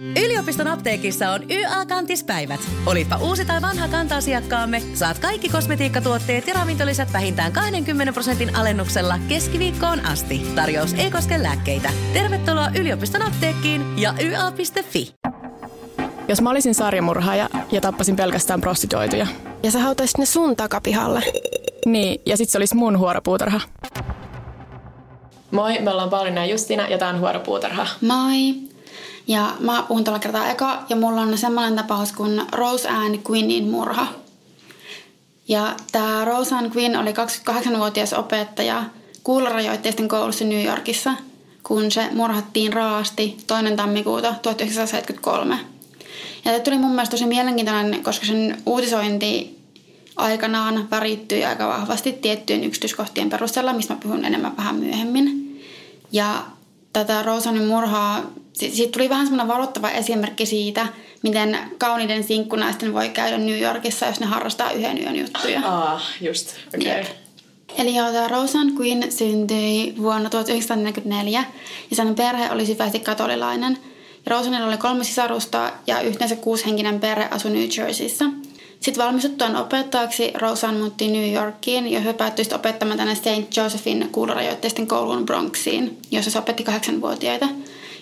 Yliopiston apteekissa on YA-kantispäivät. Olipa uusi tai vanha kanta-asiakkaamme, saat kaikki kosmetiikkatuotteet ja ravintolisät vähintään 20 prosentin alennuksella keskiviikkoon asti. Tarjous ei koske lääkkeitä. Tervetuloa yliopiston apteekkiin ja YA.fi. Jos mä olisin sarjamurhaaja ja tappasin pelkästään prostituoituja. Ja sä hautaisit ne sun takapihalle. Niin, ja sit se olisi mun huoropuutarha. Moi, me ollaan Pauliina ja Justina ja tää on huoropuutarha. Moi! Ja mä puhun tällä kertaa eka, ja mulla on semmoinen tapaus kuin Rose Ann Quinnin murha. Ja tämä Rose Ann Quinn oli 28-vuotias opettaja kuulorajoitteisten koulussa New Yorkissa, kun se murhattiin raasti toinen tammikuuta 1973. Ja tämä tuli mun mielestä tosi mielenkiintoinen, koska sen uutisointi aikanaan värittyi aika vahvasti tiettyjen yksityiskohtien perusteella, mistä mä puhun enemmän vähän myöhemmin. Ja tätä Rosanin murhaa, siitä tuli vähän semmoinen varoittava esimerkki siitä, miten kauniiden sinkkunaisten voi käydä New Yorkissa, jos ne harrastaa yhden yön juttuja. Ah, just, okei. Okay. Eli joo, tämä Roseanne Quinn syntyi vuonna 1944 ja sen perhe oli syvästi katolilainen. Ja Roseannella oli kolme sisarusta ja yhteensä kuushenkinen perhe asui New Jerseyssä. Sitten valmistuttuaan opettajaksi Roseanne muutti New Yorkiin, jossa päättyi opettamaan tänne St. Josephin kuulorajoitteisten kouluun Bronxiin, jossa se opetti kahdeksanvuotiaita.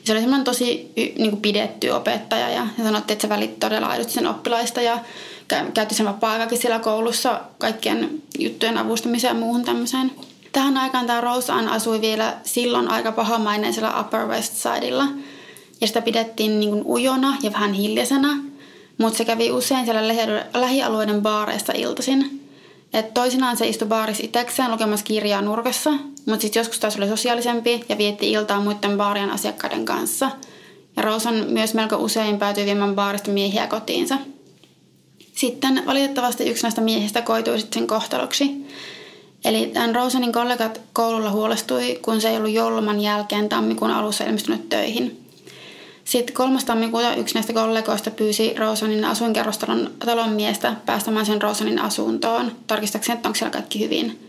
Ja se oli semmoinen tosi niin kuin pidetty opettaja ja sanottiin, että se välitti todella aidosti sen oppilaista ja käytti sen vapaa siellä koulussa kaikkien juttujen avustamiseen ja muuhun tämmöiseen. Tähän aikaan tämä Rose Ann asui vielä silloin aika pahamaineisella Upper West Sidella. Ja sitä pidettiin niin kuin ujona ja vähän hiljaisena – mutta se kävi usein siellä lähialueiden baareissa iltaisin. Et toisinaan se istui baarissa itsekseen lukemassa kirjaa nurkassa, mutta sitten joskus taas oli sosiaalisempi ja vietti iltaa muiden baarien asiakkaiden kanssa. Ja Rosan myös melko usein päätyi viemään baarista miehiä kotiinsa. Sitten valitettavasti yksi näistä miehistä koitui sitten sen kohtaloksi. Eli tämän Rosanin kollegat koululla huolestui, kun se ei ollut jouluman jälkeen tammikuun alussa ilmestynyt töihin – sitten 3. tammikuuta yksi näistä kollegoista pyysi Rosanin asuinkerrostalon talon miestä päästämään sen Rosanin asuntoon, tarkistakseen, että onko siellä kaikki hyvin.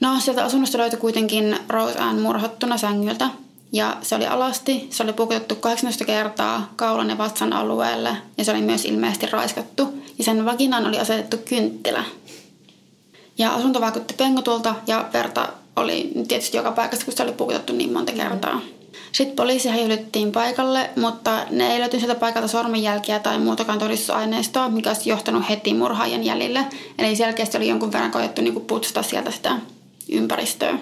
No, sieltä asunnosta löytyi kuitenkin Rose Ann murhattuna sängyltä. Ja se oli alasti, se oli pukutettu 18 kertaa kaulan ja vatsan alueelle ja se oli myös ilmeisesti raiskattu. Ja sen vaginaan oli asetettu kynttilä. Ja asunto vaikutti pengotulta ja verta oli tietysti joka paikassa, kun se oli pukutettu niin monta kertaa. Mm. Sitten poliisi häilyttiin paikalle, mutta ne ei löytynyt sieltä paikalta sormenjälkiä tai muutakaan todistusaineistoa, mikä olisi johtanut heti murhaajan jäljille. Eli selkeästi oli jonkun verran koettu niin putsata sieltä sitä ympäristöä.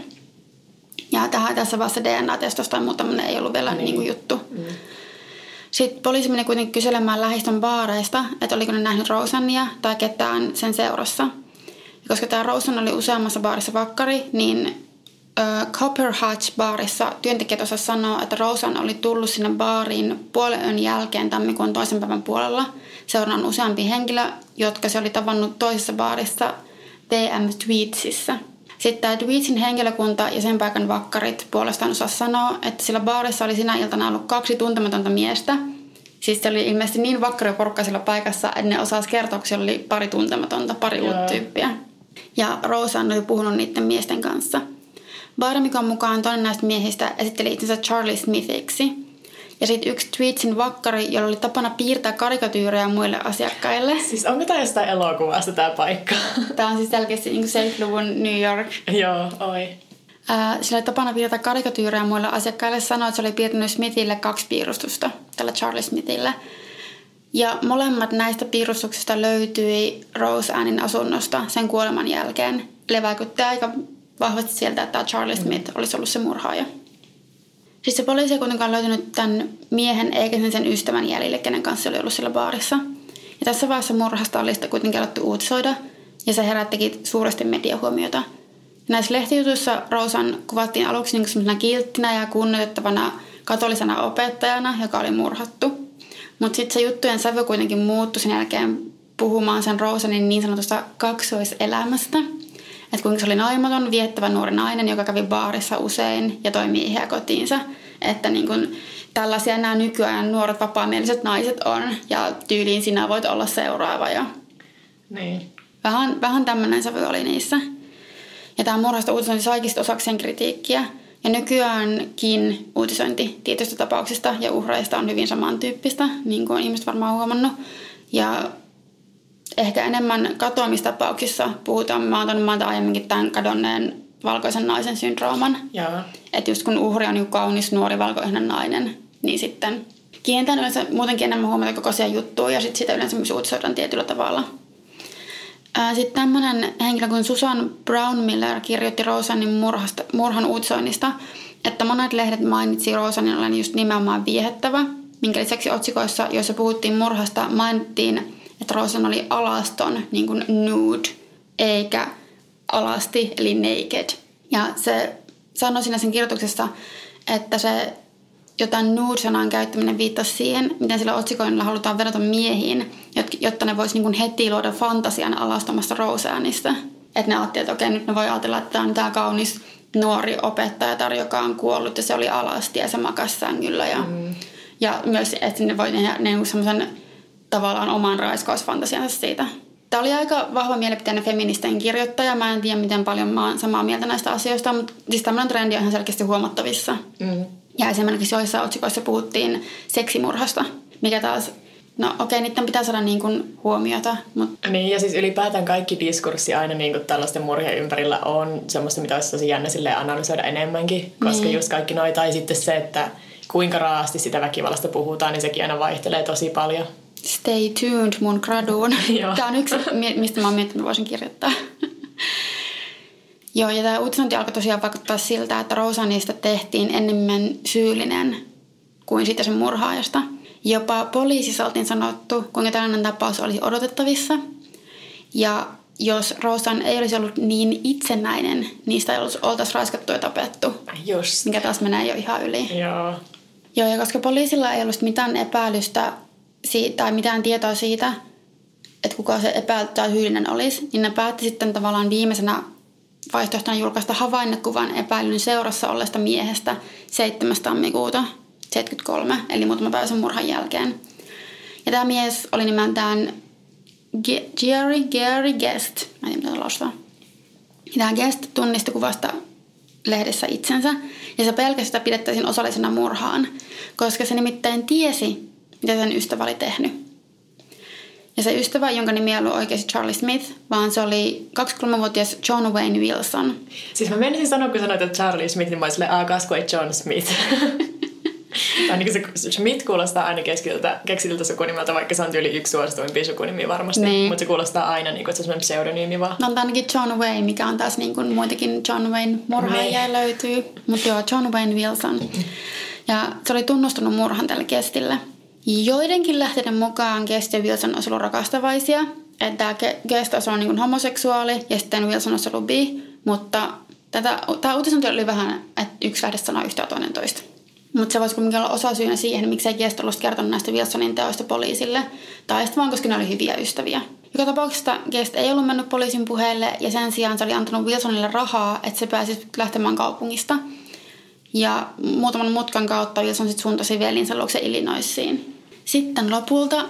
Ja tähän tässä vaiheessa DNA-testosta tai muuta ei ollut vielä niin. Niin kuin juttu. Mm. Sitten poliisi meni kuitenkin kyselemään lähistön baareista, että oliko ne nähnyt Rosania tai ketään sen seurassa. Ja koska tämä Rosan oli useammassa baarissa vakkari, niin Copper Hatch-baarissa työntekijät osasivat sanoa, että Rosan oli tullut sinne baariin puolen yön jälkeen tammikuun toisen päivän puolella. Seuraan useampi henkilö, jotka se oli tavannut toisessa baarissa PM Tweetsissä. Sitten tämä Tweetsin henkilökunta ja sen paikan vakkarit puolestaan osasivat sanoa, että sillä baarissa oli sinä iltana ollut kaksi tuntematonta miestä. Siis se oli ilmeisesti niin vakkari porukka sillä paikassa, että ne osasi kertoa, että siellä oli pari tuntematonta, pari uutta tyyppiä. Ja Rosan oli puhunut niiden miesten kanssa – Baaramikon mukaan toinen näistä miehistä esitteli itsensä Charlie Smithiksi. Ja sitten yksi Tweetsin vakkari, jolla oli tapana piirtää karikatyyrejä muille asiakkaille. Siis onko tämä jostain elokuvasta tämä paikka? Tämä on siis selkeästi niin 70-luvun New York. Joo, oi. Sillä oli tapana piirtää karikatyyrejä muille asiakkaille. Sanoi, että se oli piirtänyt Smithille kaksi piirustusta, tällä Charlie Smithille. Ja molemmat näistä piirustuksista löytyi Rose Annin asunnosta sen kuoleman jälkeen. Leväikytti aika vahvasti sieltä, että tämä Charlie Smith olisi ollut se murhaaja. Siis se poliisi ei kuitenkaan löytynyt tämän miehen eikä sen, sen ystävän jäljille, kenen kanssa oli ollut siellä baarissa. Ja tässä vaiheessa murhasta oli sitä kuitenkin alettu uutisoida, ja se herättikin suuresti mediahuomiota. Näissä lehtijutuissa Rosan kuvattiin aluksi niin kilttinä ja kunnioitettavana katolisena opettajana, joka oli murhattu. Mutta sitten se juttujen sävy kuitenkin muuttui sen jälkeen puhumaan sen Rosanin niin sanotusta kaksoiselämästä – että kuinka se oli naimaton, viettävä nuori nainen, joka kävi baarissa usein ja toimi ihan kotiinsa. Että niin kuin, tällaisia nämä nykyään nuoret vapaamieliset naiset on ja tyyliin sinä voit olla seuraava. Ja niin. Vähän, vähän tämmöinen sävy oli niissä. Ja tämä murhasta uutisointi saikin osakseen kritiikkiä. Ja nykyäänkin uutisointi tietystä tapauksista ja uhreista on hyvin samantyyppistä, niin kuin ihmiset varmaan huomannut. Ja ehkä enemmän katoamistapauksissa puhutaan, mä oon tannut aiemminkin tämän kadonneen valkoisen naisen syndrooman. Että just kun uhri on niin kaunis, nuori, valkoinen nainen, niin sitten kiinnitän yleensä muutenkin enemmän huomiota kokoisia juttuja ja sitten sitä yleensä myös uutisoidaan tietyllä tavalla. Sitten tämmöinen henkilö kuin Susan Brown Miller kirjoitti Rosanin murhasta, murhan uutisoinnista, että monet lehdet mainitsi Rosanin olen just nimenomaan viehettävä, minkä lisäksi otsikoissa, joissa puhuttiin murhasta, mainittiin, että Rosan oli alaston, niin kuin nude, eikä alasti, eli naked. Ja se sanoi siinä sen kirjoituksessa, että se jotain nude-sanan käyttäminen viittasi siihen, miten sillä otsikoinnilla halutaan vedota miehiin, jotta ne vois niin heti luoda fantasian alastomasta Roseanista. Että ne ajattelivat, että okei, nyt ne voi ajatella, että tämä on tämä kaunis nuori opettaja, joka on kuollut ja se oli alasti ja se makasi sängyllä. Ja, mm. ja myös, että ne voi tehdä ne semmoisen tavallaan oman raiskausfantasiansa siitä. Tämä oli aika vahva mielipiteinen feministien kirjoittaja. Mä en tiedä, miten paljon mä oon samaa mieltä näistä asioista, mutta siis tämmöinen trendi on ihan selkeästi huomattavissa. Mm. Ja esimerkiksi joissa otsikoissa puhuttiin seksimurhasta, mikä taas No okei, okay, niiden pitää saada niin kuin huomiota. Mutta... Niin, ja siis ylipäätään kaikki diskurssi aina niin kuin tällaisten murhien ympärillä on semmoista, mitä olisi tosi jännä sille analysoida enemmänkin. Koska niin. just kaikki noita, tai sitten se, että kuinka raasti sitä väkivallasta puhutaan, niin sekin aina vaihtelee tosi paljon. Stay tuned mun graduun. Tämä on yksi, mistä mä oon miettinyt, että voisin kirjoittaa. Joo, ja tämä uutisointi alkoi tosiaan vaikuttaa siltä, että Rosanista tehtiin enemmän syyllinen kuin siitä sen murhaajasta. Jopa poliisissa oltiin sanottu, kuinka tällainen tapaus olisi odotettavissa. Ja jos Rosan ei olisi ollut niin itsenäinen, niistä ei oltaisi raiskattu ja tapettu. Just. Mikä taas menee jo ihan yli. Joo. Joo, ja koska poliisilla ei ollut mitään epäilystä tai mitään tietoa siitä, että kuka se epäilty tai syyllinen olisi, niin ne päätti sitten tavallaan viimeisenä vaihtoehtona julkaista havainnekuvan epäilyn seurassa olleesta miehestä 7. tammikuuta 73, eli muutama päivä sen murhan jälkeen. Ja tämä mies oli nimeltään Gary, Gary Guest. Mä en tiedä, mitä lausua. Tämä Guest tunnisti kuvasta lehdessä itsensä, ja se pelkästään pidettäisiin osallisena murhaan, koska se nimittäin tiesi, mitä sen ystävä oli tehnyt. Ja se ystävä, jonka nimi ei ollut oikeasti Charlie Smith, vaan se oli 23-vuotias John Wayne Wilson. Siis mä menisin sanoa, kun sanoit, että Charlie Smith, niin mä olin aah, kasku ei John Smith. tai niin se Smith kuulostaa aina keskityltä, keksityltä sukunimeltä, vaikka se on tyyli yksi suosituimpia sukunimi varmasti. Niin. Mutta se kuulostaa aina niin kuin, että se on pseudonyymi vaan. No on ainakin John Wayne, mikä on taas niin kuin muitakin John Wayne murhaajia niin. löytyy. Mutta joo, John Wayne Wilson. Ja se oli tunnustunut murhan tälle kestille. Joidenkin lähteiden mukaan Guest ja Wilson olisi ollut rakastavaisia, että Guest olisi ollut niin homoseksuaali ja sitten Wilson olisi ollut bi, mutta tätä, tämä uutisointi oli vähän, että yksi lähde sanoi yhtä ja toinen toista. Mutta se voisi kuitenkin olla osa syynä siihen, miksei Guest ollut kertonut näistä Wilsonin teoista poliisille, tai sitten vaan koska ne oli hyviä ystäviä. Joka tapauksessa Guest ei ollut mennyt poliisin puheelle ja sen sijaan se oli antanut Wilsonille rahaa, että se pääsisi lähtemään kaupungista. Ja muutaman mutkan kautta Wilson sitten suuntasi velinsä luokse Illinoisiin. Sitten lopulta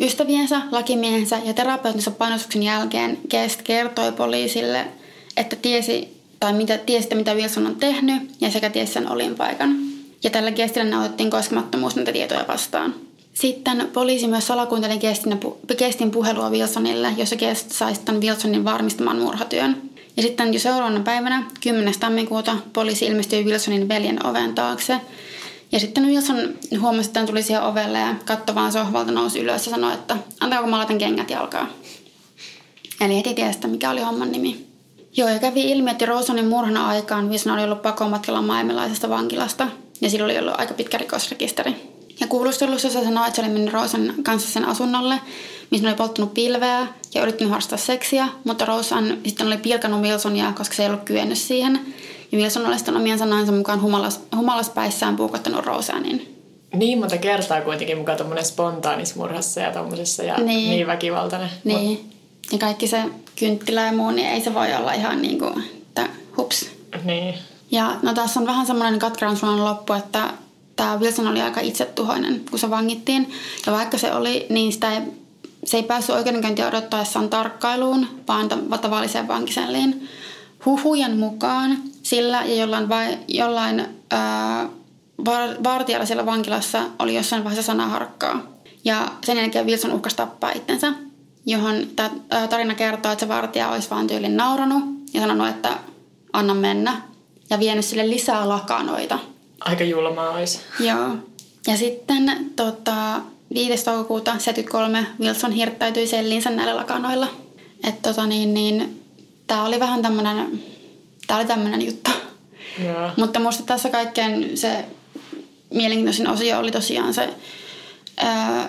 ystäviensä, lakimiehensä ja terapeuttinsa painostuksen jälkeen Guest kertoi poliisille, että tiesi, tai mitä, tiesi, mitä Wilson on tehnyt ja sekä tiesi sen olinpaikan. Ja tällä Guestillä nautettiin koskemattomuus näitä tietoja vastaan. Sitten poliisi myös salakuunteli Guestin puhelua Wilsonille, jossa Guest sai sitten Wilsonin varmistamaan murhatyön. Ja sitten jo seuraavana päivänä, 10. tammikuuta, poliisi ilmestyi Wilsonin veljen oven taakse ja sitten Wilson huomasi, että tuli siihen ovelle ja katsoi vaan sohvalta, nousi ylös ja sanoi, että antaako mä laitan kengät jalkaa. Eli heti tiesi, mikä oli homman nimi. Joo, ja kävi ilmi, että Rosanin murhan aikaan Wilson oli ollut pakomatkalla maailmanlaisesta vankilasta ja sillä oli ollut aika pitkä rikosrekisteri. Ja kuulustelussa se sanoi, että se oli mennyt Rosan kanssa sen asunnolle, missä oli polttanut pilveä ja yrittänyt harrastaa seksiä, mutta Rosan sitten oli pilkannut Wilsonia, koska se ei ollut kyennyt siihen. Ja Wilson oli sitten omien sanojensa mukaan humalas, humalaspäissään puukottanut Roseanin. Niin monta kertaa kuitenkin mukaan tuommoinen spontaanismurhassa ja tuommoisessa ja niin, niin väkivaltainen. Niin. Mut... Ja kaikki se kynttilä ja muu, niin ei se voi olla ihan niin kuin, että hups. Niin. Ja no tässä on vähän semmoinen katkeran loppu, että tämä Wilson oli aika itsetuhoinen, kun se vangittiin. Ja vaikka se oli, niin sitä ei, se ei päässyt oikeudenkäyntiä odottaessaan tarkkailuun, vaan tavalliseen vankiselliin. Huhujen mukaan sillä ja jollain, vai, jollain ää, var, vartijalla siellä vankilassa oli jossain vaiheessa sanaharkkaa. Ja sen jälkeen Wilson uhkasi tappaa itsensä, johon tämä tarina kertoo, että se vartija olisi vaan tyylin nauranut ja sanonut, että anna mennä. Ja vienyt sille lisää lakanoita. Aika julmaa olisi. Joo. Ja sitten tota, 5. toukokuuta 73 Wilson hirttäytyi selliinsä näillä lakanoilla. Että tota, niin, niin, tämä oli vähän tämmöinen, tämä oli tämmöinen juttu. Joo. Mutta musta tässä kaikkein se mielenkiintoisin osio oli tosiaan se,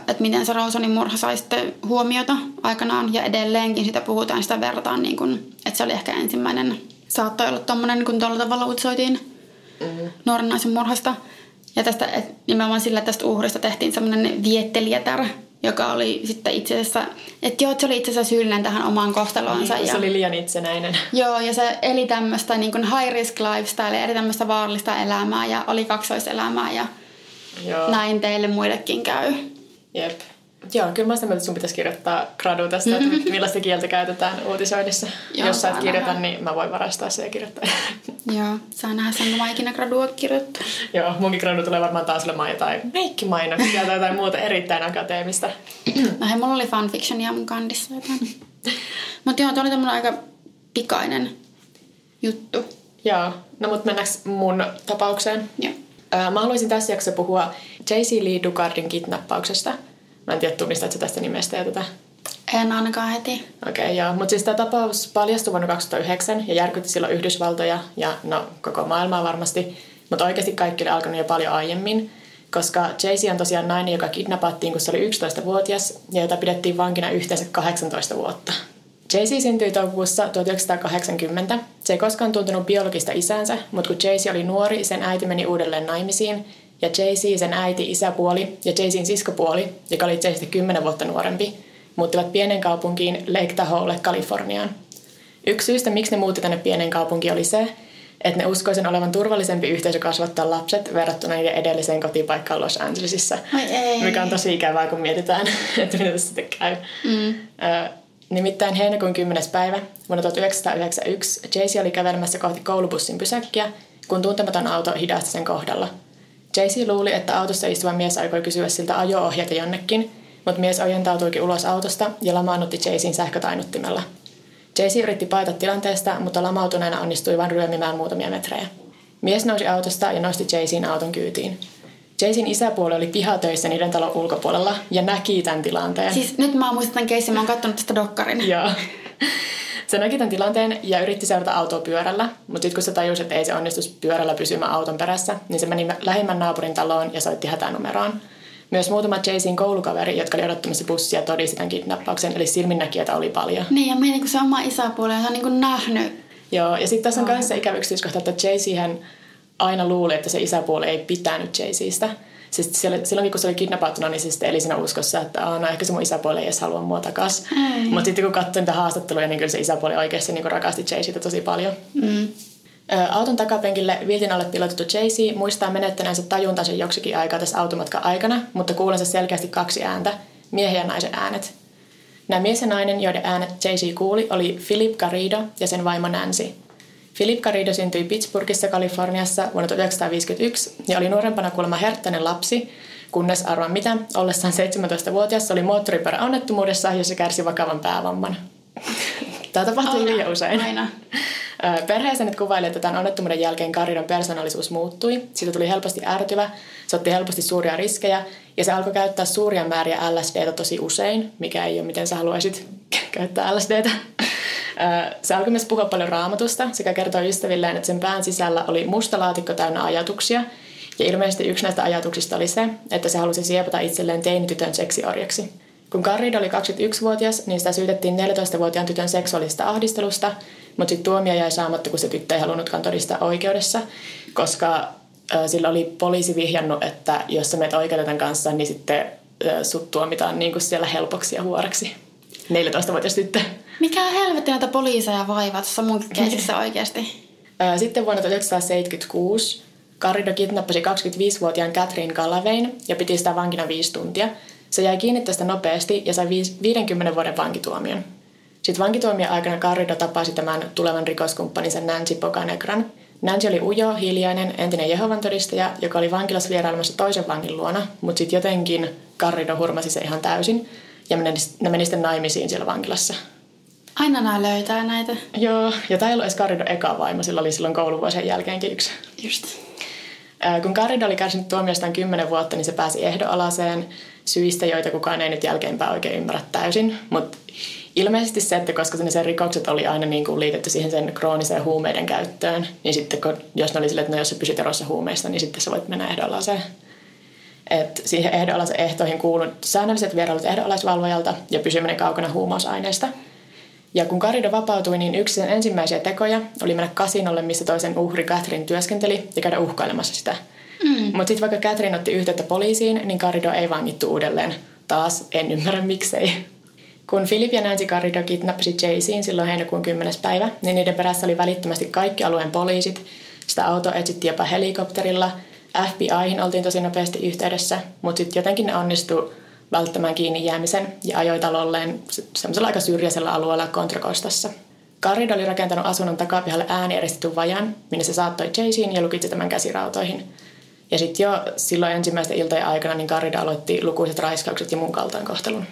että miten se Rosanin murha sai sitten huomiota aikanaan. Ja edelleenkin sitä puhutaan, sitä verrataan, niin kuin, että se oli ehkä ensimmäinen, saattoi olla tommonen, niin kun tuolla tavalla uutisoitiin mm. nuoren naisen murhasta. Ja tästä, et nimenomaan sillä tästä uhrista tehtiin semmoinen viettelijätär, joka oli sitten itse asiassa, että joo, se oli itse asiassa syyllinen tähän omaan kohtaloonsa. Niin, ja, se oli liian itsenäinen. Joo, ja se eli tämmöistä niin kuin high risk lifestyle, eli tämmöistä vaarallista elämää ja oli kaksoiselämää ja joo. näin teille muillekin käy. Jep. Joo, kyllä mä sitä että sun pitäisi kirjoittaa gradu tästä, että millaista kieltä käytetään uutisoinnissa. Joo, Jos sä et kirjoita, nähdä. niin mä voin varastaa se ja kirjoittaa. Joo, saa nähdä sen, mä ikinä gradua kirjoittaa. Joo, munkin gradu tulee varmaan taas olemaan jotain meikkimainoksia tai jotain muuta erittäin akateemista. no hei, mulla oli fanfictionia mun kandissa jotain. Mutta joo, toi oli tämmönen aika pikainen juttu. Joo, no mut mennäänkö mun tapaukseen? Joo. Mä haluaisin tässä jaksossa puhua J.C. Lee Dugardin kidnappauksesta – Mä en tiedä, tunnistatko tästä nimestä ja tätä? En ainakaan heti. Okei, okay, joo. Mutta siis tämä tapaus paljastui vuonna 2009 ja järkytti silloin Yhdysvaltoja ja no koko maailmaa varmasti. Mutta oikeasti kaikki oli alkanut jo paljon aiemmin, koska Jaycee on tosiaan nainen, joka kidnappattiin, kun se oli 11-vuotias ja jota pidettiin vankina yhteensä 18 vuotta. Jaycee syntyi toukokuussa 1980. Se ei koskaan tuntenut biologista isänsä, mutta kun Jaycee oli nuori, sen äiti meni uudelleen naimisiin ja Jay-Z, sen äiti, isäpuoli ja Jay-Zin siskopuoli, joka oli Jay-Z 10 vuotta nuorempi, muuttivat pienen kaupunkiin Lake Tahoelle, Kaliforniaan. Yksi syystä, miksi ne muutti tänne pienen kaupunkiin, oli se, että ne uskoisen olevan turvallisempi yhteisö kasvattaa lapset verrattuna niiden edelliseen kotipaikkaan Los Angelesissa. ei. Mikä on tosi ikävää, kun mietitään, että mitä tässä sitten käy. Mm. nimittäin heinäkuun 10. päivä vuonna 1991 Jaycee oli kävelemässä kohti koulubussin pysäkkiä, kun tuntematon auto hidasti sen kohdalla – JC luuli, että autossa istuva mies aikoi kysyä siltä ajo-ohjeita jonnekin, mutta mies ojentautuikin ulos autosta ja lamaannutti Jaycin sähkötainuttimella. JC yritti paeta tilanteesta, mutta lamautuneena onnistui vain ryömimään muutamia metrejä. Mies nousi autosta ja nosti Jaycin auton kyytiin. Jaycin isäpuoli oli pihatöissä niiden talon ulkopuolella ja näki tämän tilanteen. Siis nyt mä muistan keissin, mä oon katsonut tästä dokkarin. Joo. Se näki tämän tilanteen ja yritti seurata autoa pyörällä, mutta sitten kun se tajusi, että ei se onnistu pyörällä pysymään auton perässä, niin se meni lähimmän naapurin taloon ja soitti hätänumeroon. Myös muutama Jaysin koulukaveri, jotka oli odottamassa bussia, todisti tämän kidnappauksen, eli silminnäkijöitä oli paljon. Niin, ja meidän se oma isäpuoli on niin kuin nähnyt. Joo, ja sitten tässä on myös se ikävä yksityiskohta, että hän aina luuli, että se isäpuoli ei pitänyt Jayceestä. Siis silloin kun se oli kidnappattuna, niin se eli siinä uskossa, että no ehkä se mun isäpuoli ei edes halua mua takas. Mutta sitten kun katsoin niitä haastatteluja, niin kyllä se isäpuoli oikeasti niin rakasti Jayceitä tosi paljon. Mm. Auton takapenkille viltin alle pilotettu Jaycee muistaa menettäneensä tajuntansa joksikin aikaa tässä automatkan aikana, mutta kuulensa selkeästi kaksi ääntä, miehen ja naisen äänet. Nämä mies ja nainen, joiden äänet Jaycee kuuli, oli Philip Garrido ja sen vaimo Nancy – Philip Garrido syntyi Pittsburghissa, Kaliforniassa vuonna 1951 ja oli nuorempana kuulemma herttäinen lapsi, kunnes arvan mitä, ollessaan 17-vuotias oli moottoripyöräonnettomuudessa, jossa kärsi vakavan päävamman. Tämä tapahtui aina, liian usein. Aina. Perheessä nyt kuvaili, että tämän onnettomuuden jälkeen Garridon persoonallisuus muuttui. Siitä tuli helposti ärtyvä, se otti helposti suuria riskejä ja se alkoi käyttää suuria määriä LSDtä tosi usein, mikä ei ole miten sä haluaisit käyttää LSDtä. Se alkoi myös puhua paljon raamatusta sekä kertoi ystävilleen, että sen pään sisällä oli musta laatikko täynnä ajatuksia. Ja ilmeisesti yksi näistä ajatuksista oli se, että se halusi siepata itselleen teinitytön seksiorjaksi. Kun Garrido oli 21-vuotias, niin sitä syytettiin 14-vuotiaan tytön seksuaalista ahdistelusta, mutta sitten tuomio jäi saamatta, kun se tyttö ei halunnutkaan todistaa oikeudessa, koska sillä oli poliisi vihjannut, että jos sä menet oikeuden kanssa, niin sitten sut tuomitaan niin kuin siellä helpoksi ja huoreksi. 14-vuotias tyttö. Mikä helvetti näitä poliiseja vaivaa tuossa mun keisissä oikeasti? Sitten vuonna 1976 Garrido kidnappasi 25-vuotiaan Catherine Galavein ja piti sitä vankina viisi tuntia. Se jäi kiinni tästä nopeasti ja sai 50 vuoden vankituomion. Sitten vankituomion aikana Garrido tapasi tämän tulevan rikoskumppaninsa Nancy Bocanegran. Nancy oli ujo, hiljainen, entinen Jehovan todistaja, joka oli vankilassa vierailemassa toisen vangin luona, mutta sitten jotenkin Garrido hurmasi se ihan täysin ja ne meni sitten naimisiin siellä vankilassa. Aina nämä löytää näitä. Joo, ja tämä ei ollut edes Garrido eka vaimo, sillä oli silloin kouluvuosien jälkeenkin yksi. Just. Kun Garrido oli kärsinyt tuomiostaan kymmenen vuotta, niin se pääsi ehdoalaseen syistä, joita kukaan ei nyt jälkeenpäin oikein ymmärrä täysin. Mutta ilmeisesti se, että koska sen rikokset oli aina niin kuin liitetty siihen sen krooniseen huumeiden käyttöön, niin sitten kun, jos ne oli sille, että no jos sä pysyt erossa huumeista, niin sitten sä voit mennä ehdoalaseen. Et siihen ehdoalaisen ehtoihin kuului säännölliset vierailut ehdoalaisvalvojalta ja pysyminen kaukana huumausaineista – ja kun Karido vapautui, niin yksi sen ensimmäisiä tekoja oli mennä kasinolle, missä toisen uhri Catherine työskenteli ja käydä uhkailemassa sitä. Mm. Mutta sitten vaikka Catherine otti yhteyttä poliisiin, niin Karido ei vangittu uudelleen. Taas en ymmärrä miksei. Kun Philip ja Nancy Garrido kidnappasi Jaycein silloin heinäkuun 10. päivä, niin niiden perässä oli välittömästi kaikki alueen poliisit. Sitä auto etsittiin jopa helikopterilla. FBIhin oltiin tosi nopeasti yhteydessä, mutta sitten jotenkin ne onnistui välttämään kiinni jäämisen ja ajoi talolleen semmoisella aika syrjäisellä alueella Kontrakostassa. Karid oli rakentanut asunnon takapihalle äänieristetyn vajan, minne se saattoi Jaycein ja lukitsi tämän käsirautoihin. Ja sitten jo silloin ensimmäisten iltojen aikana niin Karid aloitti lukuiset raiskaukset ja muun kaltoinkohtelun.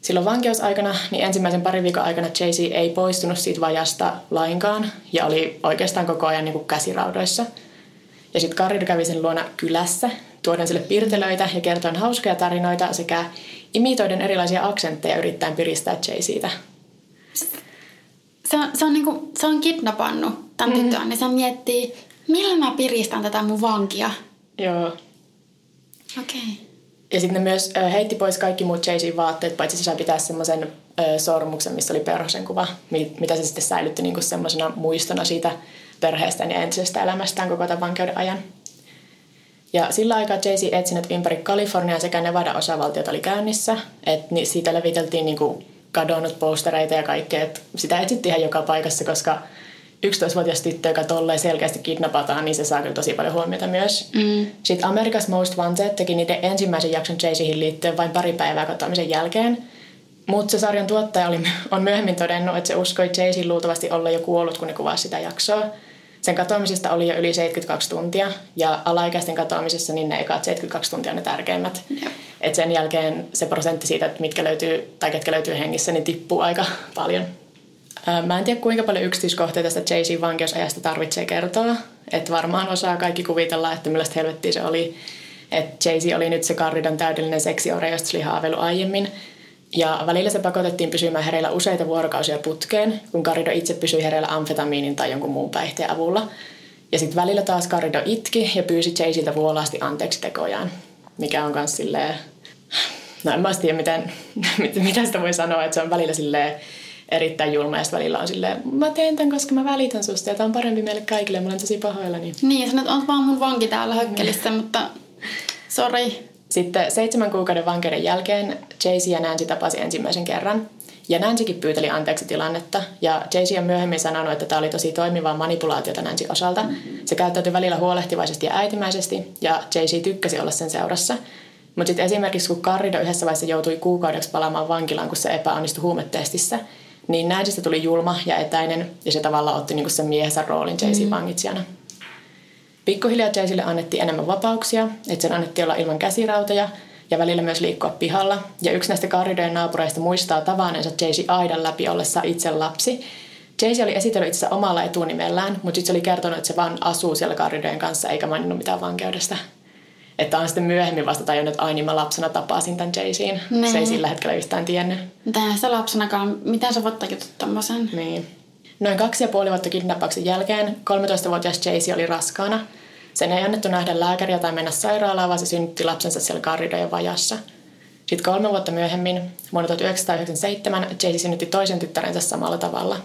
Silloin vankeusaikana, niin ensimmäisen parin viikon aikana Jaycee ei poistunut siitä vajasta lainkaan ja oli oikeastaan koko ajan niin kuin käsiraudoissa. Ja sitten Karid kävi sen luona kylässä tuoden sille piirtelöitä ja kertoen hauskoja tarinoita sekä imitoiden erilaisia aksentteja yrittäen piristää Jay siitä. Se on, se on, niinku, se on kidnappannut tämän mm-hmm. tytön, niin se miettii, millä mä piristän tätä mun vankia. Joo. Okei. Okay. Ja sitten ne myös heitti pois kaikki muut Jaysin vaatteet, paitsi se sai pitää semmoisen sormuksen, missä oli perhosen kuva, mitä se sitten säilytti niinku semmoisena muistona siitä perheestään ja entisestä elämästään koko tämän vankeuden ajan. Ja sillä aikaa Jay-Z etsinnät ympäri Kalifornia sekä Nevada-osavaltiot oli käynnissä. Et niin siitä leviteltiin niinku kadonnut postereita ja kaikkea. Et sitä etsittiin ihan joka paikassa, koska 11-vuotias tyttö, joka tolleen selkeästi kidnapataan, niin se saa kyllä tosi paljon huomiota myös. Mm. Sitten America's Most Wanted teki niiden ensimmäisen jakson jay liittyen vain pari päivää katoamisen jälkeen. Mutta se sarjan tuottaja oli, on myöhemmin todennut, että se uskoi jay luultavasti olla jo kuollut, kun ne kuvasi sitä jaksoa. Sen katoamisesta oli jo yli 72 tuntia ja alaikäisten katoamisessa niin ne ekat 72 tuntia on ne tärkeimmät. Et sen jälkeen se prosentti siitä, että mitkä löytyy tai ketkä löytyy hengissä, niin tippuu aika paljon. Mä en tiedä kuinka paljon yksityiskohtia tästä Jay-Z vankeusajasta tarvitsee kertoa. Että varmaan osaa kaikki kuvitella, että millaista helvettiä se oli. Että Jay-Z oli nyt se Carridan täydellinen seksiore, josta se oli haaveillut aiemmin. Ja välillä se pakotettiin pysymään hereillä useita vuorokausia putkeen, kun Karido itse pysyi hereillä amfetamiinin tai jonkun muun päihteen avulla. Ja sitten välillä taas Karido itki ja pyysi Jaysiltä vuolaasti anteeksi tekojaan, mikä on myös silleen... No en mä tiedä, miten, mitä sitä voi sanoa, että se on välillä silleen erittäin julma ja välillä on silleen, mä teen tämän, koska mä välitän susta ja tämä on parempi meille kaikille, mä olen tosi pahoillani. Niin, ja sanot, on vaan mun vanki täällä hökkelissä, mutta sorry. Sitten seitsemän kuukauden vankeuden jälkeen Jayce ja Nancy tapasi ensimmäisen kerran. Ja Nancykin pyyteli anteeksi tilannetta. Ja Jayce on myöhemmin sanonut, että tämä oli tosi toimivaa manipulaatiota Nancy osalta. Se käyttäytyi välillä huolehtivaisesti ja äitimäisesti, ja Jayce tykkäsi olla sen seurassa. Mutta sitten esimerkiksi kun Carrido yhdessä vaiheessa joutui kuukaudeksi palaamaan vankilaan, kun se epäonnistui huumetestissä, niin Nancystä tuli julma ja etäinen, ja se tavallaan otti niinku sen miehensä roolin Jaycein mm. vangitsijana. Pikkuhiljaa Jaycelle annettiin enemmän vapauksia, että sen annettiin olla ilman käsirautoja ja välillä myös liikkua pihalla. Ja yksi näistä Carridojen naapureista muistaa tavanneensa Jaycee aidan läpi ollessa itse lapsi. Jaycee oli esitellyt itse omalla etunimellään, mutta sitten se oli kertonut, että se vaan asuu siellä Carridojen kanssa eikä maininnut mitään vankeudesta. Että on sitten myöhemmin vasta tajunnut, että ai niin mä lapsena tapasin tämän Jayceen. Se ei sillä hetkellä yhtään tiennyt. Mitä sitä lapsenakaan, miten sä voit tajuta tommosen? Niin. Noin kaksi ja puoli vuotta kidnappauksen jälkeen 13-vuotias Jaycee oli raskaana. Sen ei annettu nähdä lääkäriä tai mennä sairaalaan, vaan se synnytti lapsensa siellä Garridojen vajassa. Sitten kolme vuotta myöhemmin, vuonna 1997, Jaycee synnytti toisen tyttärensä samalla tavalla.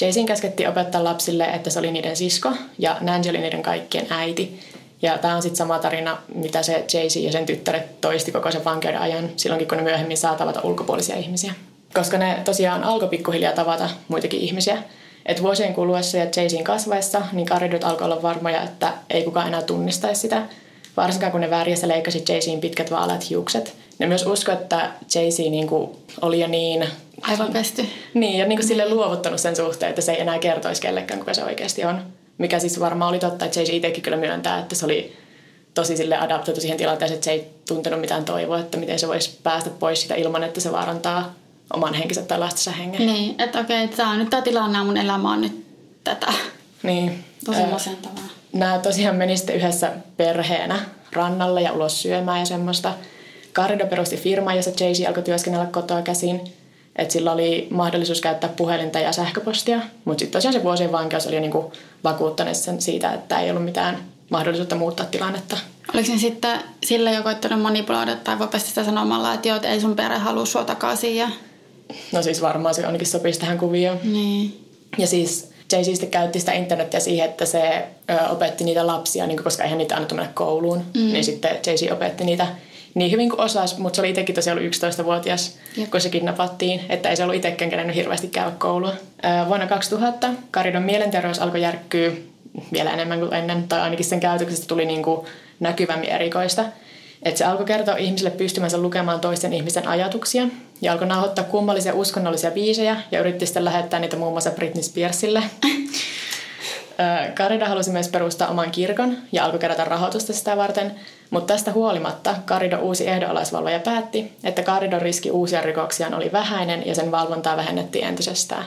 Jayceen käskettiin opettaa lapsille, että se oli niiden sisko ja Nancy oli niiden kaikkien äiti. Ja tämä on sitten sama tarina, mitä se Jaycee ja sen tyttäret toisti koko sen vankeuden ajan, silloinkin kun ne myöhemmin saa tavata ulkopuolisia ihmisiä. Koska ne tosiaan alkoi pikkuhiljaa tavata muitakin ihmisiä. Et vuosien kuluessa ja Jaycein kasvaessa, niin karidut alkoi olla varmoja, että ei kukaan enää tunnistaisi sitä. Varsinkaan kun ne värjässä leikkasi Jaycein pitkät vaaleat hiukset. Ne myös uskoi, että Jaycee niinku oli jo niin... Aivan pesty. Niin, ja niinku sille luovuttanut sen suhteen, että se ei enää kertoisi kellekään, kuka se oikeasti on. mikä siis varmaan oli totta, että Jay itsekin kyllä myöntää, että se oli tosi sille adaptoitu siihen tilanteeseen, että se ei tuntenut mitään toivoa, että miten se voisi päästä pois sitä ilman, että se vaarantaa oman henkensä tai lastensa hengen. Niin, että okei, että tämä on nyt tämä tilanne mun elämä on nyt tätä. Niin. Tosi masentavaa. Nämä tosiaan meni sitten yhdessä perheenä rannalle ja ulos syömään ja semmoista. Carrido perusti firma, jossa Jay-Z alkoi työskennellä kotoa käsin. Että sillä oli mahdollisuus käyttää puhelinta ja sähköpostia. Mutta sitten tosiaan se vuosien vankeus oli niinku vakuuttanut sen siitä, että ei ollut mitään mahdollisuutta muuttaa tilannetta. Oliko ne sitten sillä jo koittanut manipuloida tai voipa sitä sanomalla, että joo, ei sun perhe halua sua takaisin ja... No siis varmaan se ainakin sopisi tähän kuvioon. Niin. Ja siis Jay sitten käytti sitä internettiä siihen, että se ö, opetti niitä lapsia, niin koska eihän niitä annettu mennä kouluun. Mm. Niin sitten Jay opetti niitä niin hyvin kuin osasi, mutta se oli itsekin tosiaan ollut 11-vuotias, Jep. kun se kidnappattiin, että ei se ollut itsekään kerennyt hirveästi käydä koulua. Ö, vuonna 2000 Karidon mielenterveys alkoi järkkyä vielä enemmän kuin ennen, tai ainakin sen käytöksestä tuli niin kuin näkyvämmin erikoista. Että se alkoi kertoa ihmisille pystymänsä lukemaan toisten ihmisten ajatuksia ja alkoi nauhoittaa kummallisia uskonnollisia biisejä ja yritti sitten lähettää niitä muun muassa Britney Spearsille. Karida halusi myös perustaa oman kirkon ja alkoi kerätä rahoitusta sitä varten, mutta tästä huolimatta Karido uusi ehdonalaisvalvoja päätti, että Karidon riski uusia rikoksia oli vähäinen ja sen valvontaa vähennettiin entisestään.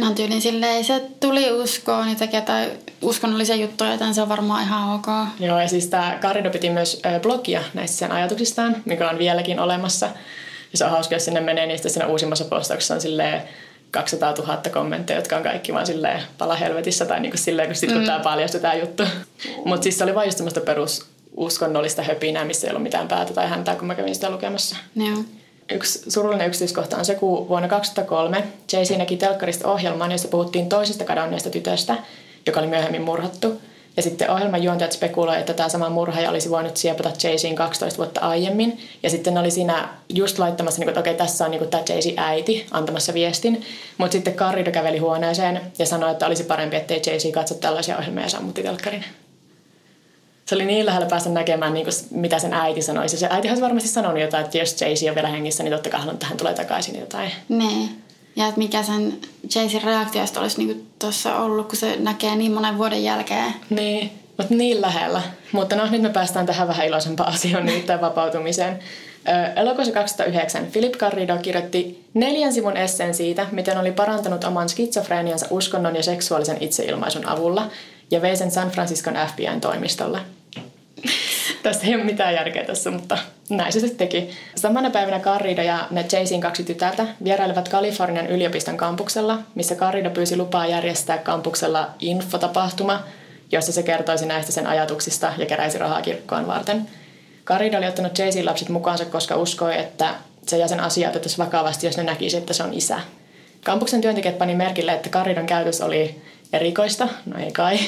No tyylin silleen, se tuli uskoon niitä tai uskonnollisia juttuja, joten se on varmaan ihan ok. Joo, ja siis tämä Karido piti myös blogia näistä sen ajatuksistaan, mikä on vieläkin olemassa. Ja se on hauska, jos sinne menee, niin sitten siinä uusimmassa postauksessa on silleen 200 000 kommentteja, jotka on kaikki vaan silleen pala helvetissä tai niin kuin silleen, kun sitten mm. tämä paljastui tämä juttu. Mutta siis se oli vain just perus uskonnollista höpinää, missä ei ollut mitään päätä tai häntää, kun mä kävin sitä lukemassa. Joo. Yksi surullinen yksityiskohta on se, kun vuonna 2003 Jay-Z näki telkkarista ohjelman, jossa puhuttiin toisesta kadonneesta tytöstä, joka oli myöhemmin murhattu. Ja sitten ohjelman juontajat spekuloivat, että tämä sama murhaaja olisi voinut siepata Jay-Zin 12 vuotta aiemmin. Ja sitten oli siinä just laittamassa, niin että okei, tässä on niin tämä Jay-Z äiti antamassa viestin. Mutta sitten Carrido käveli huoneeseen ja sanoi, että olisi parempi, ettei Jay-Z katso tällaisia ohjelmia ja sammutti telkkarin se oli niin lähellä päästä näkemään, niin kuin, mitä sen äiti sanoisi. Se äiti olisi varmasti sanonut jotain, että jos Jaycee on vielä hengissä, niin totta kai hän tähän tulee takaisin jotain. Niin. Ja että mikä sen Jaycein reaktioista olisi niin tuossa ollut, kun se näkee niin monen vuoden jälkeen. Niin, mutta niin lähellä. Mutta no, nyt me päästään tähän vähän iloisempaan asiaan, nimittäin vapautumiseen. Elokuussa 2009 Philip Garrido kirjoitti neljän sivun esseen siitä, miten oli parantanut oman skitsofreeniansa uskonnon ja seksuaalisen itseilmaisun avulla ja vei sen San Franciscon FBIn toimistolle. Tästä ei ole mitään järkeä tässä, mutta näin se sitten teki. Samana päivänä Carrido ja ne Jaysin kaksi tytärtä vierailevat Kalifornian yliopiston kampuksella, missä Carrido pyysi lupaa järjestää kampuksella infotapahtuma, jossa se kertoisi näistä sen ajatuksista ja keräisi rahaa kirkkoon varten. Carrido oli ottanut Jaysin lapset mukaansa, koska uskoi, että se ja sen asia otettaisiin vakavasti, jos ne näkisi, että se on isä. Kampuksen työntekijät pani merkille, että Carridon käytös oli erikoista, no ei kai,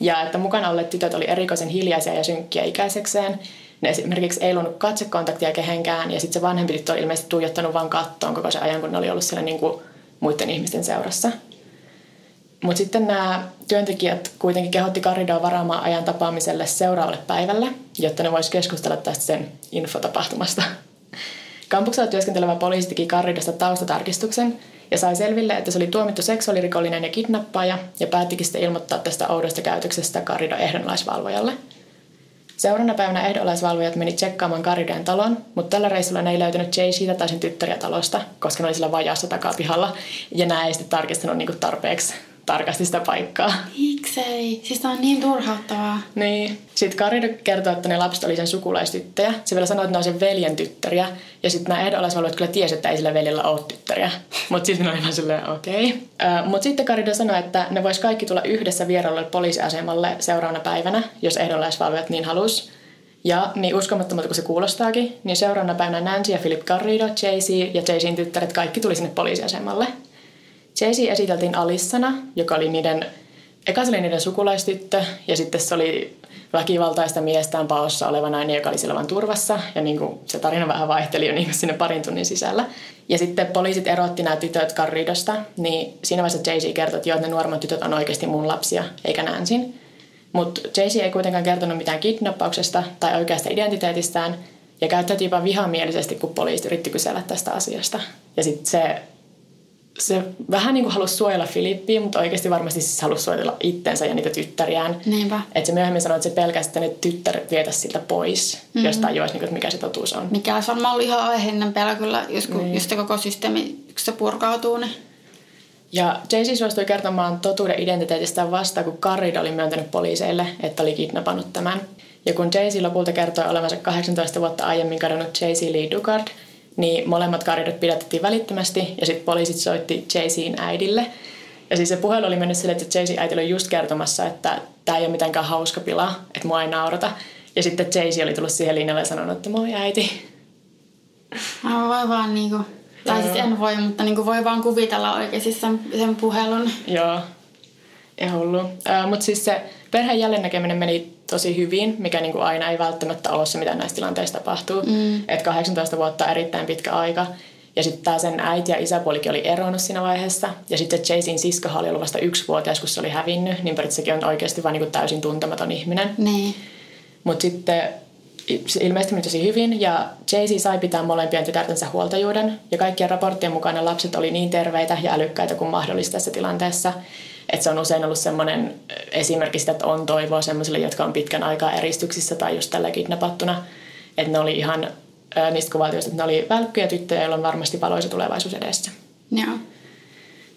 ja että mukana olleet tytöt oli erikoisen hiljaisia ja synkkiä ikäisekseen. Ne esimerkiksi ei luonut katsekontaktia kehenkään ja sitten se vanhempi tyttö oli ilmeisesti tuijottanut vain kattoon koko se ajan, kun ne oli ollut siellä niin kuin muiden ihmisten seurassa. Mutta sitten nämä työntekijät kuitenkin kehotti Karidoa varaamaan ajan tapaamiselle seuraavalle päivälle, jotta ne voisi keskustella tästä sen infotapahtumasta. Kampuksella työskentelevä poliisi teki Karidosta taustatarkistuksen ja sai selville, että se oli tuomittu seksuaalirikollinen ja kidnappaaja ja päättikin sitten ilmoittaa tästä oudosta käytöksestä Karido ehdonlaisvalvojalle. Seuraavana päivänä ehdonlaisvalvojat meni tsekkaamaan Karideen talon, mutta tällä reissulla ne ei löytänyt siitä tai sen tyttäriä talosta, koska ne oli sillä vajaassa takapihalla ja nämä ei sitten tarkistanut niin tarpeeksi tarkasti sitä paikkaa. Miksei? Siis on niin turhauttavaa. Niin. Sitten Kari kertoo, että ne lapset oli sen sukulaistyttöjä. Se vielä sanoi, että ne on sen veljen tyttäriä. Ja sitten nämä ehdonalaisvalvojat kyllä tiesi, että ei sillä veljellä ole tyttäriä. Mutta sitten ne oli ihan silleen, okei. Okay. Mutta sitten Karido sanoi, että ne vois kaikki tulla yhdessä vierailulle poliisiasemalle seuraavana päivänä, jos ehdonalaisvalvojat niin halus. Ja niin uskomattomalta kuin se kuulostaakin, niin seuraavana päivänä Nancy ja Philip Garrido, Jay-Z ja Jay-Zin tyttäret kaikki tuli sinne poliisiasemalle. Jaycee esiteltiin Alissana, joka oli niiden, eka se oli niiden sukulaistyttö ja sitten se oli väkivaltaista miestään paossa oleva nainen, joka oli siellä vain turvassa. Ja niin kuin se tarina vähän vaihteli jo niin kuin sinne parin tunnin sisällä. Ja sitten poliisit erotti nämä tytöt Carridosta, niin siinä vaiheessa Jay-Z kertoi, että joo, ne nuoremmat tytöt on oikeasti mun lapsia, eikä Nansin. Mutta Jay-Z ei kuitenkaan kertonut mitään kidnappauksesta tai oikeasta identiteetistään, ja käyttäytyi jopa vihamielisesti, kun poliisi yritti kysellä tästä asiasta. Ja sitten se se vähän niin kuin halusi suojella Filippiä, mutta oikeasti varmasti siis halusi suojella itsensä ja niitä tyttäriään. Niinpä. Että se myöhemmin sanoi, että se pelkästään ne tyttäret vietäisi siltä pois, mm-hmm. jos tajuaisi, niin kuin, mikä se totuus on. Mikä olisi varmaan ollut ihan aiheellinen pelä kyllä, jos, kun, niin. jos se koko systeemi, se purkautuu, niin... Ja Jaycee suostui kertomaan totuuden identiteetistä vasta, kun Carrida oli myöntänyt poliiseille, että oli kidnappannut tämän. Ja kun Jaycee lopulta kertoi olevansa 18 vuotta aiemmin kadonnut Jaycee Lee Dugard, niin molemmat karidot pidätettiin välittömästi ja sitten poliisit soitti Jayceen äidille. Ja siis se puhelu oli mennyt silleen, että Jayceen äiti oli just kertomassa, että tämä ei ole mitenkään hauska pila, että mua ei naurata. Ja sitten Jaycee oli tullut siihen linjalle ja sanonut, että moi äiti. Mä voi vaan niinku, tai siis en voi, mutta niinku voi vaan kuvitella oikeasti sen, sen puhelun. Joo, ihan hullu. Mutta siis se perheen jälleenäkeminen meni tosi hyvin, mikä niin kuin aina ei välttämättä ole se, mitä näissä tilanteissa tapahtuu. Mm. Et 18 vuotta on erittäin pitkä aika. Ja sitten tämä sen äiti ja isäpuolikin oli eronnut siinä vaiheessa. Ja sitten Jason sisko oli ollut vasta vuotias, kun se oli hävinnyt. Niin sekin on oikeasti vain niin täysin tuntematon ihminen. Niin. Mutta sitten se ilmeisesti meni tosi hyvin ja Jay-Z sai pitää molempien tytärtensä huoltajuuden ja kaikkien raporttien mukana lapset oli niin terveitä ja älykkäitä kuin mahdollista tässä tilanteessa. Et se on usein ollut semmoinen esimerkki sitä, että on toivoa semmoisille, jotka on pitkän aikaa eristyksissä tai just tällä kidnapattuna. Että ne oli ihan niistä kuvaltioista, että ne oli välkkyjä tyttöjä, joilla on varmasti valoisa tulevaisuus edessä. Joo.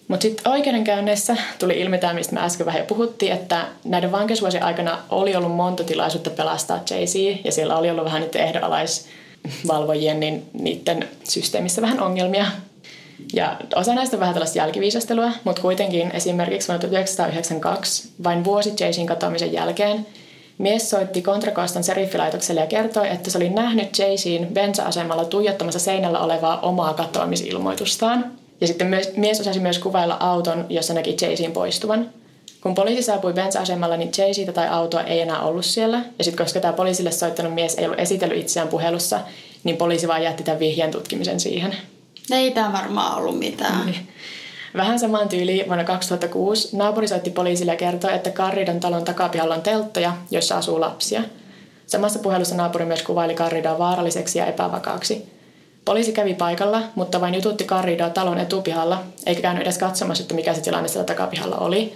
Mutta sitten oikeudenkäynneissä tuli ilmi tämä, mistä me äsken vähän jo puhuttiin, että näiden vankeusvuosien aikana oli ollut monta tilaisuutta pelastaa Jay-Z, ja siellä oli ollut vähän niiden ehdonalaisvalvojien, niin niiden systeemissä vähän ongelmia. Ja osa näistä on vähän tällaista jälkiviisastelua, mutta kuitenkin esimerkiksi vuonna 1992, vain vuosi Jaysin katoamisen jälkeen, mies soitti Kontrakostan seriffilaitokselle ja kertoi, että se oli nähnyt Jaysin bensa-asemalla tuijottamassa seinällä olevaa omaa katoamisilmoitustaan. Ja sitten myös, mies osasi myös kuvailla auton, jossa näki Jaysin poistuvan. Kun poliisi saapui bensa-asemalla, niin Jayceitä tai autoa ei enää ollut siellä. Ja sitten koska tämä poliisille soittanut mies ei ollut esitellyt itseään puhelussa, niin poliisi vaan jätti tämän vihjeen tutkimisen siihen. Ei tämä varmaan ollut mitään. Niin. Vähän samaan tyyliin vuonna 2006 naapuri soitti poliisille ja kertoi, että Karridan talon takapihalla on telttoja, joissa asuu lapsia. Samassa puhelussa naapuri myös kuvaili Karridaa vaaralliseksi ja epävakaaksi. Poliisi kävi paikalla, mutta vain jututti Karridaa talon etupihalla, eikä käynyt edes katsomassa, että mikä se tilanne siellä takapihalla oli.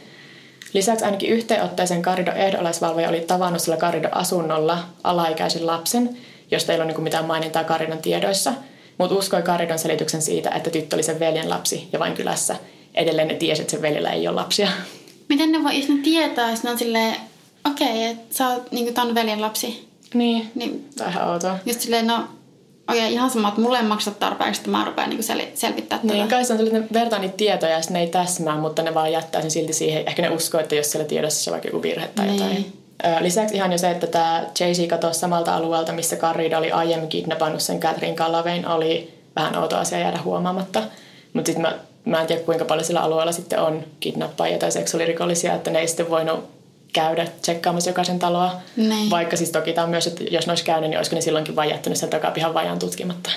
Lisäksi ainakin yhteenotteisen Karrido ehdolaisvalvoja oli tavannut sillä Karrido asunnolla alaikäisen lapsen, josta ei ole niin mitään mainintaa Karridon tiedoissa – mutta uskoi Karidon selityksen siitä, että tyttö oli sen veljen lapsi ja vain kylässä. Edelleen ne tiesi, että sen veljellä ei ole lapsia. Miten ne voi, jos ne tietää, jos ne on silleen, okei, okay, että sä oot niinku ton veljen lapsi. Niin, niin ihan outoa. Just silleen, no okei, okay, ihan sama, että mulle ei maksata tarpeeksi, että mä rupean niinku sel- selvittää tätä. Niin, kai se on että ne vertaa niitä tietoja ja ne ei täsmää, mutta ne vaan jättää sen silti siihen. Ehkä ne uskoo, että jos siellä tiedossa on vaikka joku virhe tai niin. jotain. Lisäksi ihan jo se, että tämä Jay-Z katosi samalta alueelta, missä Carrida oli aiemmin kidnappannut sen Catherine Calavein, oli vähän outo asia jäädä huomaamatta. Mutta sitten mä, mä en tiedä, kuinka paljon sillä alueella sitten on kidnappajia tai seksuaalirikollisia, että ne ei sitten voinut käydä tsekkaamassa jokaisen taloa. Nein. Vaikka siis toki tämä on myös, että jos ne olisi käynyt, niin olisiko ne silloinkin vain jättänyt sen takapihan vajaan tutkimatta.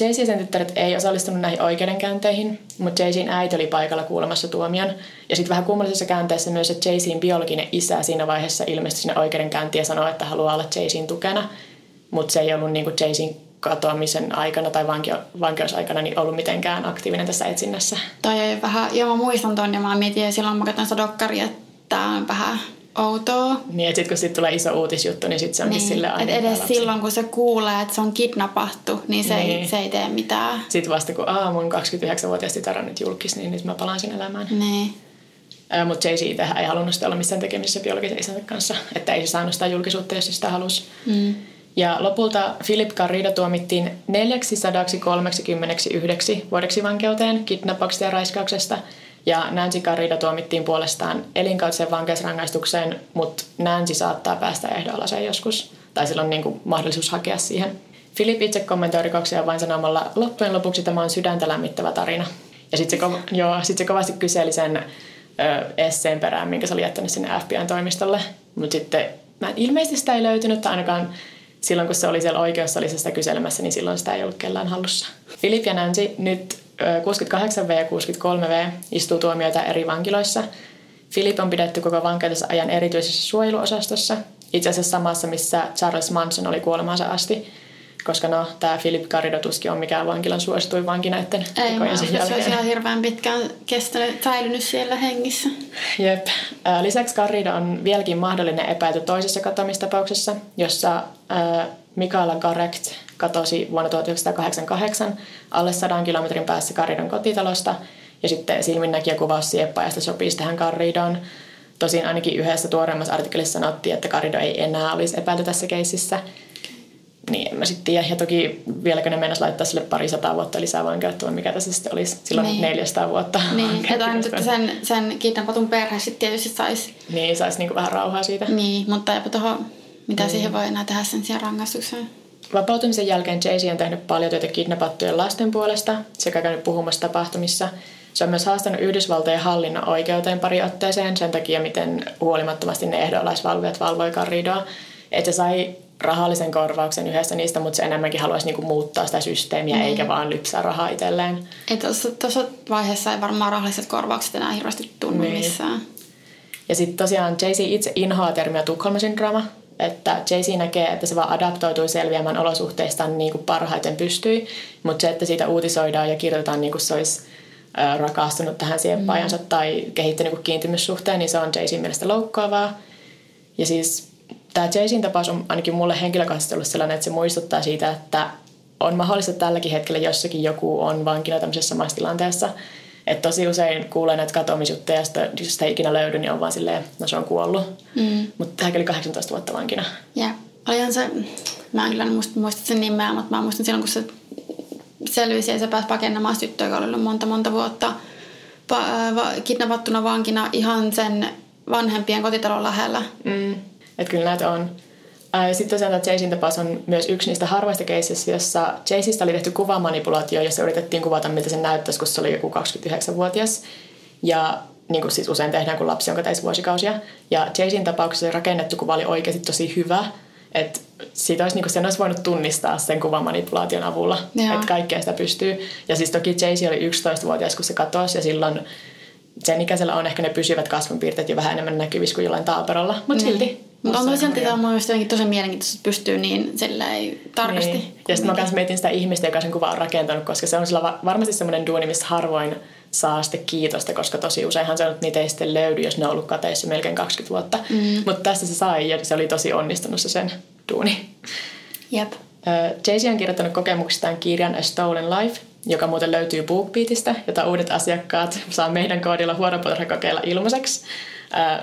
Jay-Z ja sen tyttäret ei osallistunut näihin oikeudenkäynteihin, mutta Jay-Zin äiti oli paikalla kuulemassa tuomion. Ja sitten vähän kummallisessa käänteessä myös, että Jay-Zin biologinen isä siinä vaiheessa ilmestyi sinne oikeudenkäyntiin ja sanoi, että haluaa olla Jay-Zin tukena. Mutta se ei ollut niin Jay-Zin katoamisen aikana tai vankeu- vankeusaikana niin ollut mitenkään aktiivinen tässä etsinnässä. Toi ei vähän, joo mä muistan ton ja mä mietin silloin mä katsoin sitä dokkaria, että tää on vähän outoa. Niin, että sitten kun sit tulee iso uutisjuttu, niin sitten se onkin niin. sille aina edes lapsi. silloin, kun se kuulee, että se on kidnappattu, niin se, niin. Ei, se ei tee mitään. Sitten vasta kun aa, mun 29-vuotias tytär on nyt julkis, niin nyt mä palaan sinne elämään. Niin. Äh, mutta Jay-Z ei halunnut sitä olla missään tekemisissä biologisen isänsä kanssa. Että ei se saanut sitä julkisuutta, jos sitä halusi. Mm. Ja lopulta Philip Garrido tuomittiin 439 vuodeksi vankeuteen kidnappauksesta ja raiskauksesta – ja Nancy Garrido tuomittiin puolestaan elinkautiseen vankeusrangaistukseen, mutta Nancy saattaa päästä ehdolla joskus. Tai sillä on niin kuin mahdollisuus hakea siihen. Philip itse kommentoi rikoksia vain sanomalla, loppujen lopuksi tämä on sydäntä lämmittävä tarina. Ja sitten se, ko- sit se kovasti kyseli sen ö, esseen perään, minkä se oli jättänyt sinne FBI-toimistolle. Mutta sitten mä ilmeisesti sitä ei löytynyt, tai ainakaan silloin kun se oli siellä oikeussalissa kyselemässä, niin silloin sitä ei ollut kellään hallussa. Philip ja Nancy nyt 68V ja 63V istuu tuomioita eri vankiloissa. Philip on pidetty koko vankeutensa ajan erityisessä suojeluosastossa, itse asiassa samassa, missä Charles Manson oli kuolemaansa asti. Koska no, tämä Philip Garrido tuskin on mikään vankilan suosituin vanki näiden Ei, mä se olisi ihan hirveän pitkään kestänyt, säilynyt siellä hengissä. Jep. Lisäksi Garrido on vieläkin mahdollinen epäilty toisessa katoamistapauksessa, jossa Mikaela Garrett katosi vuonna 1988 alle 100 kilometrin päässä Garridon kotitalosta ja sitten silminnäkijä kuvaus sieppaajasta sopisi tähän Garridoon. Tosin ainakin yhdessä tuoreemmassa artikkelissa sanottiin, että Garrido ei enää olisi epäilty tässä keississä. Niin en mä sitten tiedä. Ja toki vieläkö ne meinas laittaa sille pari sataa vuotta lisää vankeutta, mikä tässä sitten olisi silloin Niin. 400 vuotta. Niin, vankeutta. että sen, sen kidnappatun perhe sitten tietysti saisi. Niin, saisi niinku vähän rauhaa siitä. Niin, mutta eipä tuohon, mitä siihen voi enää tehdä sen sijaan rangaistukseen. Vapautumisen jälkeen Jay-Z on tehnyt paljon työtä kidnappattujen lasten puolesta sekä käynyt puhumassa tapahtumissa. Se on myös haastanut Yhdysvaltojen hallinnon oikeuteen pari otteeseen sen takia, miten huolimattomasti ne ehdonlaisvalvojat valvoi Garridoa. Että se sai rahallisen korvauksen yhdessä niistä, mutta se enemmänkin haluaisi niinku muuttaa sitä systeemiä Niin. eikä vaan lypsää rahaa itselleen. Tuossa, vaiheessa ei varmaan rahalliset korvaukset enää hirveästi tunnu Niin. missään. Ja sitten tosiaan Jay-Z itse inhoaa termiä Tukholma-syndrooma, että Jay-Z näkee, että se vaan adaptoitui selviämään olosuhteistaan niin kuin parhaiten pystyi, mutta se, että siitä uutisoidaan ja kirjoitetaan niin kuin se olisi rakastunut tähän sieppaajansa mm. tai kehittänyt niin kiintymyssuhteen, niin se on Jay-Zin mielestä loukkaavaa. Ja siis tämä Jay-Zin tapaus on ainakin mulle henkilökohtaisesti ollut sellainen, että se muistuttaa siitä, että on mahdollista tälläkin hetkellä jossakin joku on vankina tämmöisessä samassa tilanteessa. Että tosi usein kuulee näitä katoamisjuttuja, ja jos sitä ei ikinä löydy, niin on vaan silleen, no se on kuollut. Mm. Mutta tämäkin oli 18 vuotta vankina. Ja olihan se, mä en kyllä muista, muista sen nimeä, mutta mä muistan silloin, kun se selvisi ja se pääsi pakenemaan tyttöä, joka oli ollut monta monta vuotta pa- ää, va- kidnappattuna vankina ihan sen vanhempien kotitalon lähellä. Mm. Että kyllä näitä on. Sitten tosiaan tämä Jaysin tapaus on myös yksi niistä harvoista keisissä, jossa Jaysista oli tehty kuvamanipulaatio, jossa yritettiin kuvata, miltä se näyttäisi, kun se oli joku 29-vuotias. Ja niin kuin siis usein tehdään, kun lapsi on täysi vuosikausia. Ja Jaysin tapauksessa se rakennettu kuva oli oikeasti tosi hyvä. Että siitä olisi, niin kuin, sen olisi voinut tunnistaa sen kuvamanipulaation avulla. Että kaikkea sitä pystyy. Ja siis toki Jaysi oli 11-vuotias, kun se katosi. Ja silloin sen ikäisellä on ehkä ne pysyvät kasvonpiirteet jo vähän enemmän näkyvissä kuin jollain taaperolla. Mutta silti. Mutta on musta silti ihan tämä mun mielestä jotenkin tosi mielenkiintoista, että pystyy niin silleen tarkasti. Niin. Ja sitten mä kanssa mietin sitä ihmistä, joka sen kuvan on rakentanut, koska se on sillä va- varmasti semmoinen duuni, missä harvoin saa sitten kiitosta, koska tosi useinhan se on, että niitä ei sitten löydy, jos ne on ollut kateissa melkein 20 vuotta. Mm. Mutta tässä se sai ja se oli tosi onnistunut se sen duuni. Jep. Jay-Z on kirjoittanut kokemuksistaan kirjan A Stolen Life, joka muuten löytyy BookBeatista, jota uudet asiakkaat saa meidän koodilla huoropuolella ilmaiseksi.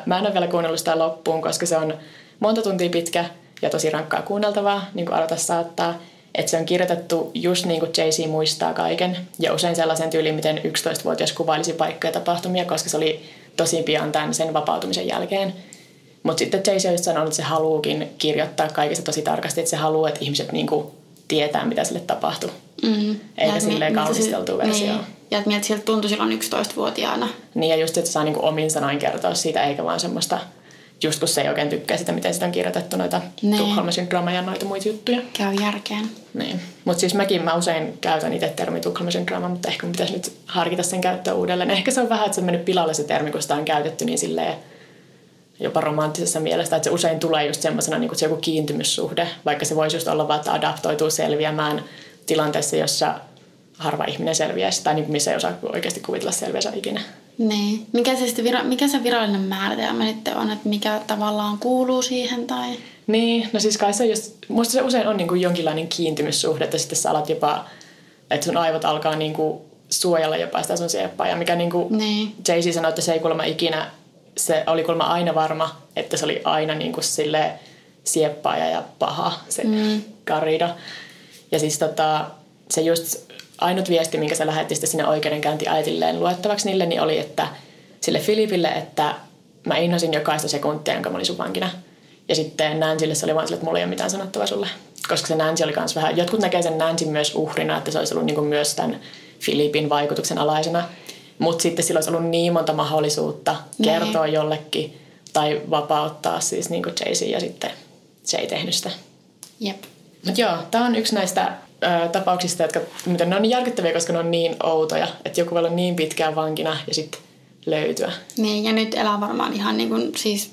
Mä en ole vielä kuunnellut sitä loppuun, koska se on monta tuntia pitkä ja tosi rankkaa kuunneltavaa, niin kuin aloita saattaa. Että se on kirjoitettu just niin kuin Jay-Z muistaa kaiken. Ja usein sellaisen tyyliin, miten 11-vuotias kuvailisi paikkoja ja tapahtumia, koska se oli tosi pian tämän sen vapautumisen jälkeen. Mutta sitten Jay-Z on sanonut, että se haluukin kirjoittaa kaikesta tosi tarkasti, että se haluaa, että ihmiset niinku tietää, mitä sille tapahtui. Mm. Eikä Ja et silleen miltä se- kaunisteltu versio. Niin. Ja että miltä siltä tuntui silloin 11-vuotiaana. Niin ja just, että saa niinku omin sanoin kertoa siitä, eikä vaan semmoista, just kun se ei oikein tykkää sitä, miten sitä on kirjoitettu noita Niin. Tukholman syndrooma ja noita muita juttuja. Käy järkeen. Niin. Mutta siis mäkin mä usein käytän itse termi Tukholman syndrooma, mutta ehkä mun pitäisi nyt harkita sen käyttöä uudelleen. Ehkä se on vähän, että se on mennyt pilalle se termi, kun sitä on käytetty niin silleen jopa romanttisessa mielessä, että se usein tulee just semmoisena niin kuin se joku kiintymyssuhde, vaikka se voisi just olla vaan, että adaptoituu selviämään tilanteessa, jossa harva ihminen selviäisi, tai niin missä ei osaa oikeasti kuvitella selviänsä ikinä. Niin. Mikä se, sitten vira- mikä se virallinen määritelmä sitten on, että mikä tavallaan kuuluu siihen tai... Niin, no siis kai se just, musta se usein on niin kuin jonkinlainen kiintymyssuhde, että sitten sä alat jopa, että sun aivot alkaa niin kuin suojella jopa sitä sun sieppaa, ja mikä niin kuin Niin. Jay-Z sanoi, että se ei kuulemma ikinä, se oli kuulemma aina varma, että se oli aina niin kuin sille sieppaaja ja paha, se mm. Garrido. Ja siis tota, se just ainut viesti, minkä se lähetti sitten sinne oikeudenkäyntiäitilleen luettavaksi niille, niin oli, että sille Filipille, että mä inhosin jokaista sekuntia, jonka mä olin sun vankina. Ja sitten Nansille se oli vaan sille, että mulla ei ole mitään sanottavaa sulle. Koska se Nancy oli myös vähän, jotkut näkee sen Nancyn myös uhrina, että se olisi ollut niin kuin myös tämän Filipin vaikutuksen alaisena. Mutta sitten sillä olisi ollut niin monta mahdollisuutta Niin. kertoa jollekin tai vapauttaa siis niin kuin Jay-Z ja sitten se ei tehnyt sitä. Jep. Mutta joo, tämä on yksi näistä ö, tapauksista, jotka miten ne on niin järkyttäviä, koska ne on niin outoja, että joku voi olla niin pitkään vankina ja sitten löytyä. Niin, ja nyt elää varmaan ihan niin kuin siis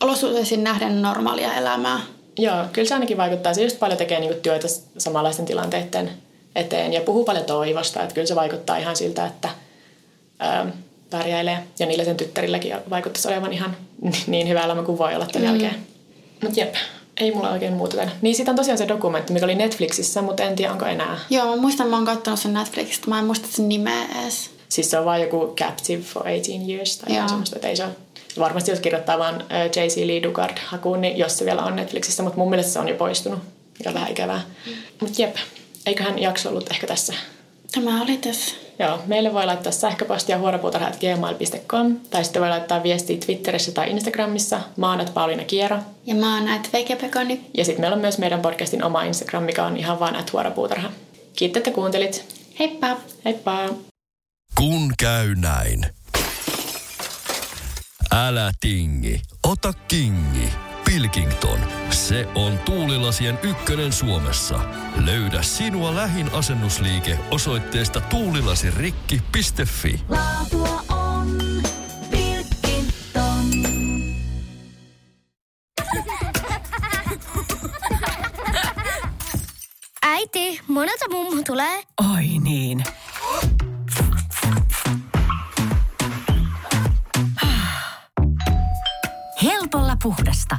olosuhteisiin nähden normaalia elämää. Joo, kyllä se ainakin vaikuttaa. Se just paljon tekee niinku työtä samanlaisten tilanteiden eteen ja puhuu paljon toivosta. Että kyllä se vaikuttaa ihan siltä, että ää, pärjäilee. Ja niillä sen tyttärilläkin vaikuttaisi olevan ihan niin hyvä elämä kuin voi olla tämän mm. jälkeen. Mutta jep, ei mulla oikein muuta tänne. Niin siitä on tosiaan se dokumentti, mikä oli Netflixissä, mutta en tiedä onko enää. Joo, mä muistan, mä oon katsonut sen Netflixistä. Mä en muista sen nimeä edes. Siis se on vaan joku Captive for 18 Years tai jotain semmoista, että ei se ole. Varmasti jos kirjoittaa vaan J.C. Lee Dugard hakuun, niin jos se vielä on Netflixissä, mutta mun mielestä se on jo poistunut, mikä on vähän ikävää. Mm. Mutta jep, eiköhän jakso ollut ehkä tässä. Tämä oli tässä. Joo, meille voi laittaa sähköpostia huoropuutarha.gmail.com tai sitten voi laittaa viestiä Twitterissä tai Instagramissa. Mä oon Pauliina Kiero. Ja mä oon at Pekoni. Ja sitten meillä on myös meidän podcastin oma Instagram, mikä on ihan vaan at huoropuutarha. Kiitos, että kuuntelit. Heippa! Heippa! Kun käy näin. Älä tingi, ota kingi. Pilkington, se on tuulilasien ykkönen Suomessa. Löydä sinua lähin asennusliike osoitteesta tuulilasirikki.fi. Laatua on Pilkington. Äiti, monelta mummu tulee? Oi niin. Helpolla puhdasta.